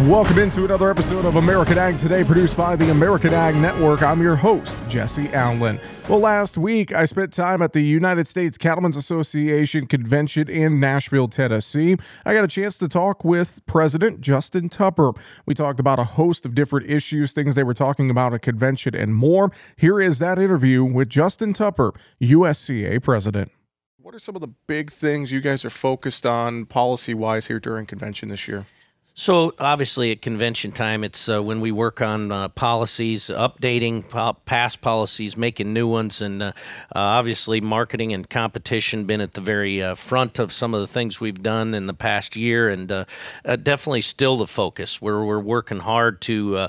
Welcome into another episode of American Ag Today, produced by the American Ag Network. I'm your host, Jesse Allen. Well, last week I spent time at the United States Cattlemen's Association convention in Nashville, Tennessee. I got a chance to talk with President Justin Tupper. We talked about a host of different issues, things they were talking about at convention, and more. Here is that interview with Justin Tupper, USCA President. What are some of the big things you guys are focused on policy wise here during convention this year? So obviously, at convention time, it's uh, when we work on uh, policies, updating po- past policies, making new ones, and uh, uh obviously, marketing and competition been at the very uh, front of some of the things we've done in the past year, and uh, definitely still the focus. Where we're working hard to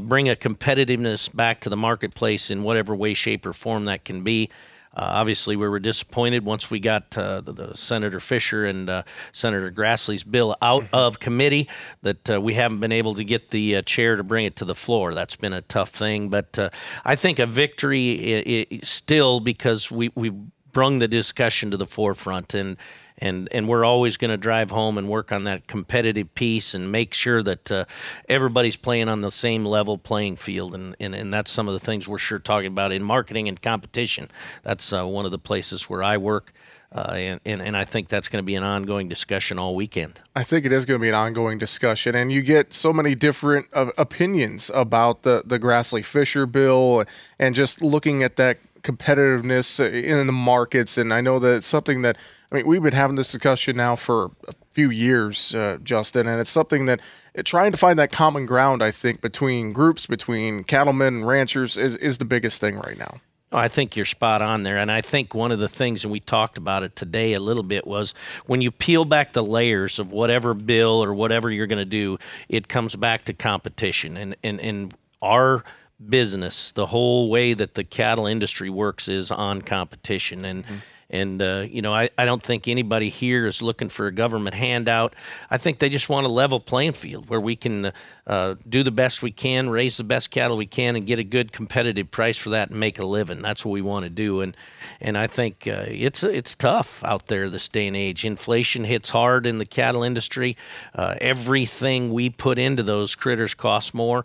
bring a competitiveness back to the marketplace in whatever way, shape, or form that can be. Uh, obviously, we were disappointed once we got uh, the, the, Senator Fischer and uh, Senator Grassley's bill out mm-hmm. of committee that uh, we haven't been able to get the uh, chair to bring it to the floor. That's been a tough thing, but uh, I think a victory still because we we brung the discussion to the forefront and and and we're always going to drive home and work on that competitive piece and make sure that uh, everybody's playing on the same level playing field and, and and that's some of the things we're sure talking about in marketing and competition that's uh, one of the places where I work uh, and, and, and I think that's going to be an ongoing discussion all weekend. I think it is going to be an ongoing discussion, and you get so many different uh, opinions about the the Grassley Fischer bill, and just looking at that competitiveness in the markets. And I know that it's something that I mean, we've been having this discussion now for a few years, uh, Justin, and it's something that it, trying to find that common ground, I think, between groups, between cattlemen and ranchers is, is the biggest thing right now. Oh, I think you're spot on there. And I think one of the things, and we talked about it today a little bit, was when you peel back the layers of whatever bill or whatever you're going to do, it comes back to competition. And, and, and our business, the whole way that the cattle industry works is on competition. And, mm-hmm and, uh, you know, I, I don't think anybody here is looking for a government handout. I think they just want a level playing field where we can uh, do the best we can, raise the best cattle we can, and get a good competitive price for that and make a living. That's what we want to do. And and I think uh, it's it's tough out there this day and age. Inflation hits hard in the cattle industry. Uh, everything we put into those critters costs more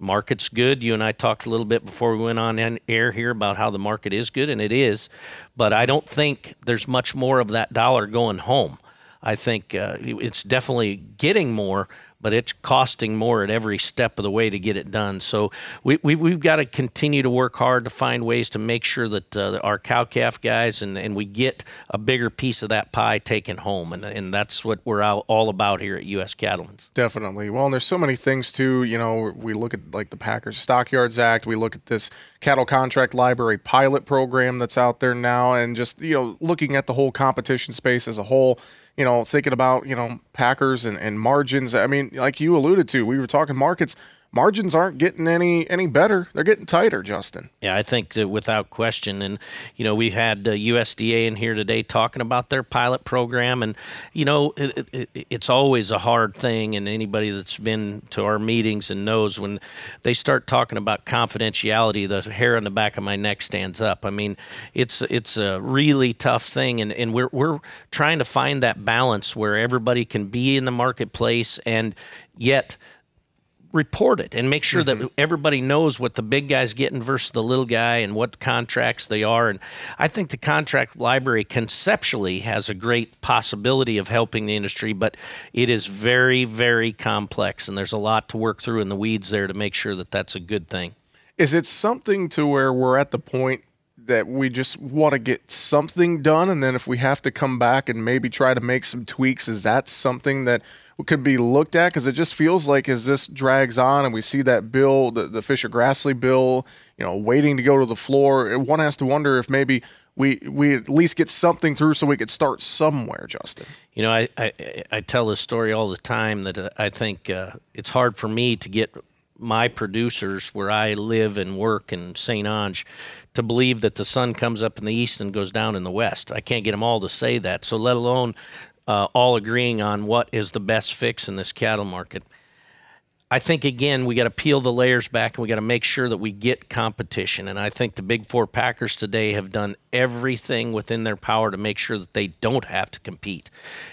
market's good. You and I talked a little bit before we went on air here about how the market is good, and it is. But I don't think there's much more of that dollar going home. I think uh, it's definitely getting more, but it's costing more at every step of the way to get it done. So we, we, we've got to continue to work hard to find ways to make sure that uh, our cow calf guys and, and we get a bigger piece of that pie taken home. And, and that's what we're all about here at U.S. Cattlemen's. Definitely. Well, and there's so many things too. You know, we look at like the Packers Stockyards Act, we look at this cattle contract library pilot program that's out there now, and just, you know, looking at the whole competition space as a whole you know, thinking about, you know, Packers and, and margins. I mean, like you alluded to, we were talking markets margins aren't getting any any better. They're getting tighter, Justin. Yeah, I think without question. And you know, we had uh, USDA in here today talking about their pilot program, and you know, it, it, it's always a hard thing. And anybody that's been to our meetings and knows when they start talking about confidentiality, the hair on the back of my neck stands up. I mean, it's it's a really tough thing, and and we're we're trying to find that balance where everybody can be in the marketplace and yet report it and make sure mm-hmm. that everybody knows what the big guy's getting versus the little guy and what contracts they are. And I think the contract library conceptually has a great possibility of helping the industry, but it is very, very complex. And there's a lot to work through in the weeds there to make sure that that's a good thing. Is it something to where we're at the point that we just want to get something done and then if we have to come back and maybe try to make some tweaks is that something that could be looked at because it just feels like as this drags on and we see that bill, the, the Fischer Grassley bill, you know, waiting to go to the floor, one has to wonder if maybe we we at least get something through so we could start somewhere, Justin. You know, I I, I tell this story all the time that I think uh, it's hard for me to get my producers where I live and work in St. Onge to believe that the sun comes up in the east and goes down in the west. I can't get them all to say that. So let alone uh, all agreeing on what is the best fix in this cattle market. I think again we got to peel the layers back and we got to make sure that we get competition. And I think the big four packers today have done everything within their power to make sure that they don't have to compete.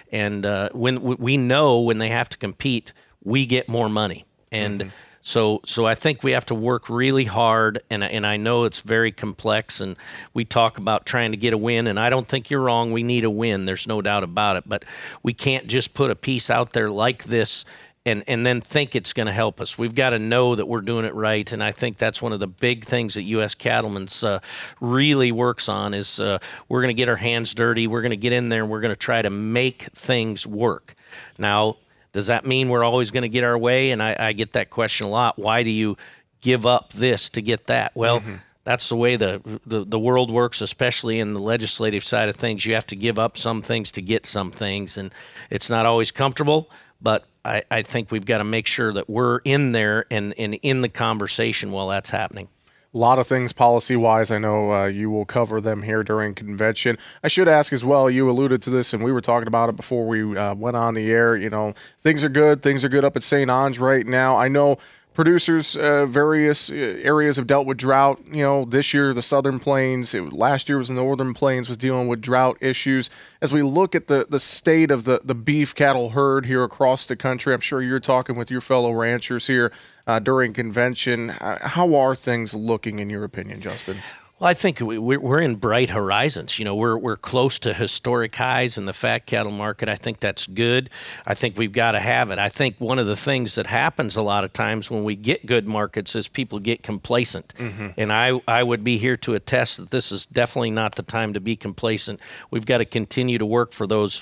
And uh, when we know when they have to compete, we get more money. And mm-hmm. So, so I think we have to work really hard, and and I know it's very complex, and we talk about trying to get a win, and I don't think you're wrong. We need a win. There's no doubt about it, but we can't just put a piece out there like this and and then think it's going to help us. We've got to know that we're doing it right, and I think that's one of the big things that U.S. Cattlemen's uh, really works on is uh, we're going to get our hands dirty. We're going to get in there and we're going to try to make things work. Now, does that mean we're always going to get our way? And I, I, get that question a lot. Why do you give up this to get that? Well, mm-hmm. that's the way the, the, the world works, especially in the legislative side of things. You have to give up some things to get some things, and it's not always comfortable. But I, I think we've got to make sure that we're in there and, and in the conversation while that's happening a lot of things policy wise. I know uh, you will cover them here during convention. I should ask as well. You alluded to this, and we were talking about it before we uh, went on the air. You know, things are good. Things are good up at St. Onge right now. I know producers, uh, various uh, areas have dealt with drought. You know, this year the Southern Plains, it, last year was the Northern Plains was dealing with drought issues. As we look at the the state of the the beef cattle herd here across the country, I'm sure you're talking with your fellow ranchers here uh, during convention. Uh, how are things looking in your opinion, Justin? Well, I think we're in bright horizons. You know, we're we're close to historic highs in the fat cattle market. I think that's good. I think we've got to have it. I think one of the things that happens a lot of times when we get good markets is people get complacent. Mm-hmm. And I I would be here to attest that this is definitely not the time to be complacent. We've got to continue to work for those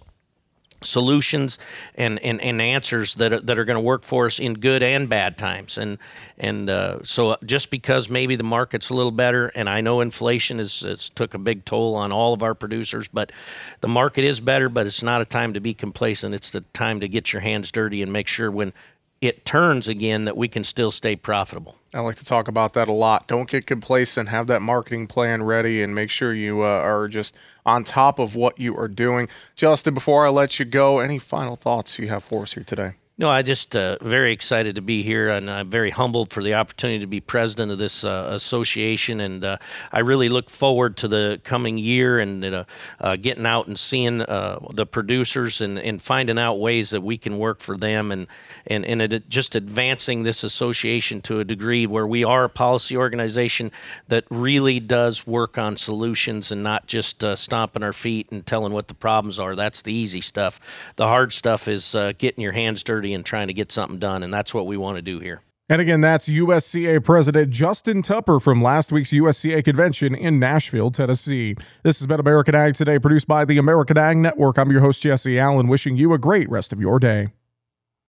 solutions and, and, and answers that are, that are going to work for us in good and bad times. And and uh, so just because maybe the market's a little better, and I know inflation has, took a big toll on all of our producers, but the market is better. But it's not a time to be complacent. It's the time to get your hands dirty and make sure when it turns again that we can still stay profitable. I like to talk about that a lot. Don't get complacent. Have that marketing plan ready and make sure you uh, are just on top of what you are doing. Justin, before I let you go, any final thoughts you have for us here today? No, I just uh, very excited to be here, and I'm very humbled for the opportunity to be president of this uh, association. And uh, I really look forward to the coming year and uh, uh, getting out and seeing uh, the producers and, and finding out ways that we can work for them and and and just advancing this association to a degree where we are a policy organization that really does work on solutions and not just stomping our feet and telling what the problems are. That's the easy stuff. The hard stuff is getting your hands dirty and trying to get something done. And that's what we want to do here. And again, that's USCA President Justin Tupper from last week's USCA convention in Nashville, Tennessee. This has been American Ag Today, produced by the American Ag Network. I'm your host, Jesse Allen, wishing you a great rest of your day.